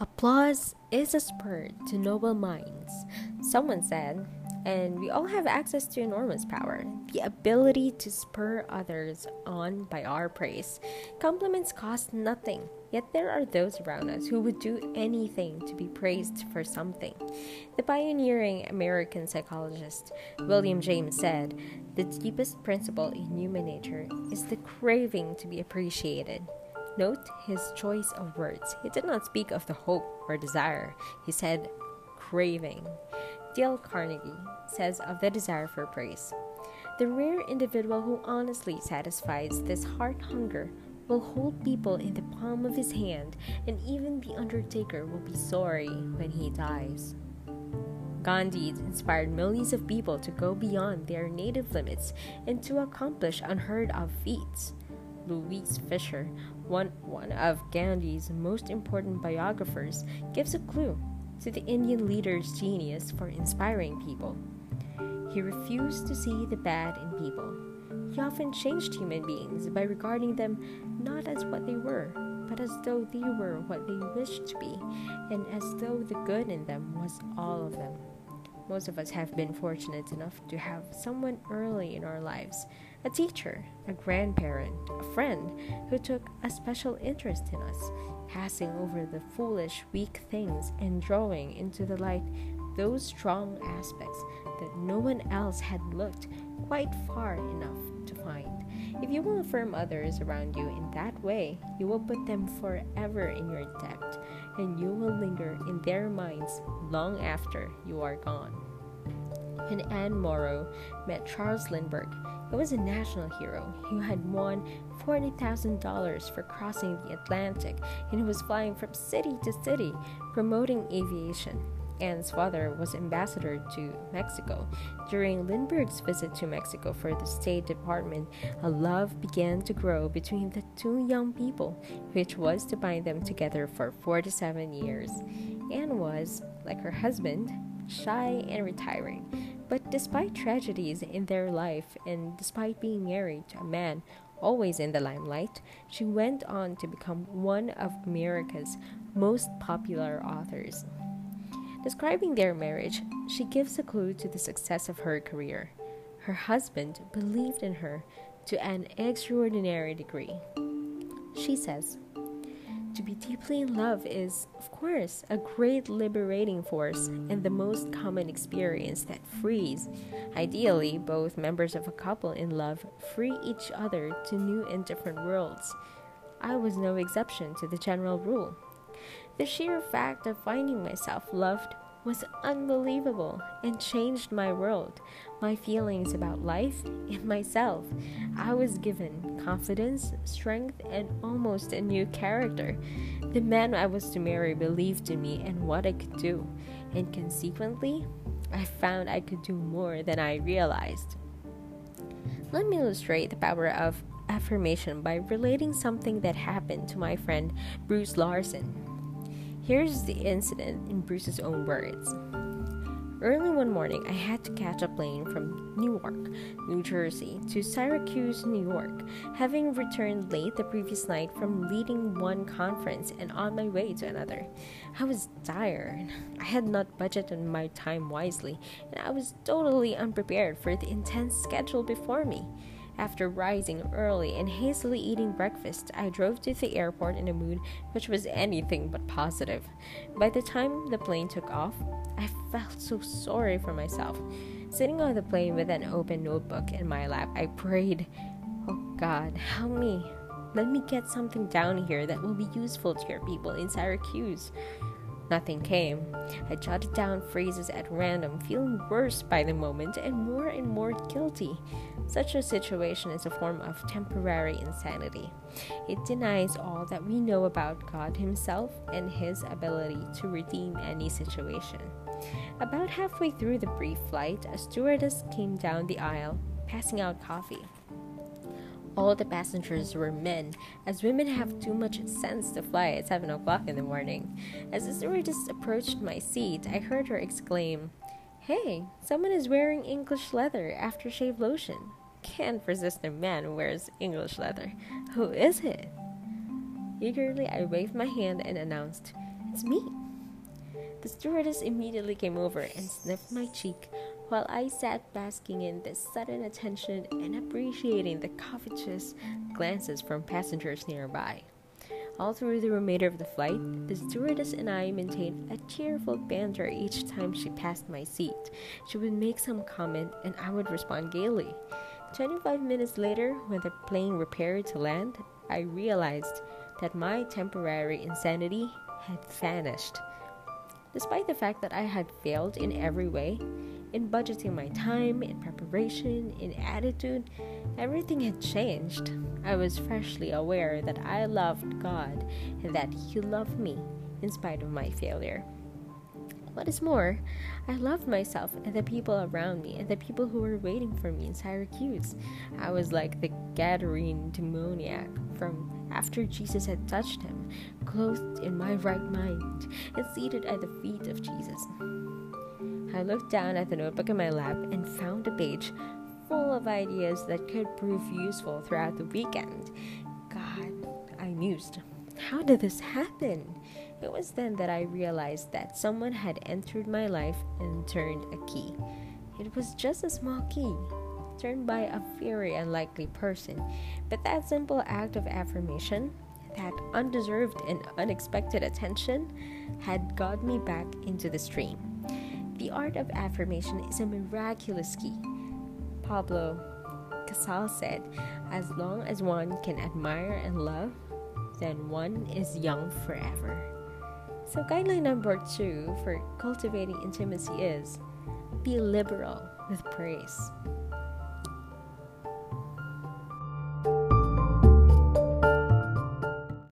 Applause is a spur to noble minds, someone said, and we all have access to enormous power the ability to spur others on by our praise. Compliments cost nothing, yet there are those around us who would do anything to be praised for something. The pioneering American psychologist William James said, The deepest principle in human nature is the craving to be appreciated. Note his choice of words. He did not speak of the hope or desire, he said craving. Dale Carnegie says of the desire for praise The rare individual who honestly satisfies this heart hunger will hold people in the palm of his hand, and even the undertaker will be sorry when he dies. Gandhi inspired millions of people to go beyond their native limits and to accomplish unheard of feats. Louis Fischer, one, one of Gandhi's most important biographers, gives a clue to the Indian leader's genius for inspiring people. He refused to see the bad in people. He often changed human beings by regarding them not as what they were, but as though they were what they wished to be, and as though the good in them was all of them. Most of us have been fortunate enough to have someone early in our lives a teacher, a grandparent, a friend who took a special interest in us, passing over the foolish, weak things and drawing into the light those strong aspects that no one else had looked quite far enough to find. If you will affirm others around you in that way, you will put them forever in your debt, and you will linger in their minds long after you are gone. When Anne Morrow met Charles Lindbergh, he was a national hero who had won $40,000 for crossing the Atlantic and who was flying from city to city promoting aviation. Anne's father was ambassador to Mexico. During Lindbergh's visit to Mexico for the State Department, a love began to grow between the two young people, which was to bind them together for 47 years. Anne was, like her husband, shy and retiring. But despite tragedies in their life and despite being married to a man always in the limelight, she went on to become one of America's most popular authors. Describing their marriage, she gives a clue to the success of her career. Her husband believed in her to an extraordinary degree. She says, to be deeply in love is, of course, a great liberating force and the most common experience that frees. Ideally, both members of a couple in love free each other to new and different worlds. I was no exception to the general rule. The sheer fact of finding myself loved was unbelievable and changed my world, my feelings about life and myself. I was given confidence, strength, and almost a new character. The man I was to marry believed in me and what I could do, and consequently, I found I could do more than I realized. Let me illustrate the power of affirmation by relating something that happened to my friend Bruce Larson. Here's the incident in Bruce's own words. Early one morning, I had to catch a plane from Newark, New Jersey to Syracuse, New York, having returned late the previous night from leading one conference and on my way to another. I was tired. I had not budgeted my time wisely, and I was totally unprepared for the intense schedule before me. After rising early and hastily eating breakfast, I drove to the airport in a mood which was anything but positive. By the time the plane took off, I felt so sorry for myself. Sitting on the plane with an open notebook in my lap, I prayed, Oh God, help me. Let me get something down here that will be useful to your people in Syracuse. Nothing came. I jotted down phrases at random, feeling worse by the moment and more and more guilty. Such a situation is a form of temporary insanity. It denies all that we know about God Himself and His ability to redeem any situation. About halfway through the brief flight, a stewardess came down the aisle, passing out coffee. All the passengers were men, as women have too much sense to fly at 7 o'clock in the morning. As the stewardess approached my seat, I heard her exclaim, Hey, someone is wearing English leather aftershave lotion. Can't resist a man who wears English leather. Who is it? Eagerly, I waved my hand and announced, it's me. The stewardess immediately came over and sniffed my cheek while I sat basking in the sudden attention and appreciating the covetous glances from passengers nearby. All through the remainder of the flight, the stewardess and I maintained a cheerful banter each time she passed my seat. She would make some comment and I would respond gaily. 25 minutes later, when the plane prepared to land, I realized that my temporary insanity had vanished. Despite the fact that I had failed in every way, in budgeting my time, in preparation, in attitude, everything had changed. I was freshly aware that I loved God and that He loved me in spite of my failure. What is more, I loved myself and the people around me and the people who were waiting for me in Syracuse. I was like the Gadarene demoniac from after Jesus had touched him, clothed in my right mind, and seated at the feet of Jesus. I looked down at the notebook in my lap and found a page full of ideas that could prove useful throughout the weekend. God, I mused. How did this happen? It was then that I realized that someone had entered my life and turned a key. It was just a small key, turned by a very unlikely person, but that simple act of affirmation, that undeserved and unexpected attention, had got me back into the stream. The art of affirmation is a miraculous key. Pablo Casal said, As long as one can admire and love, then one is young forever. So, guideline number two for cultivating intimacy is be liberal with praise.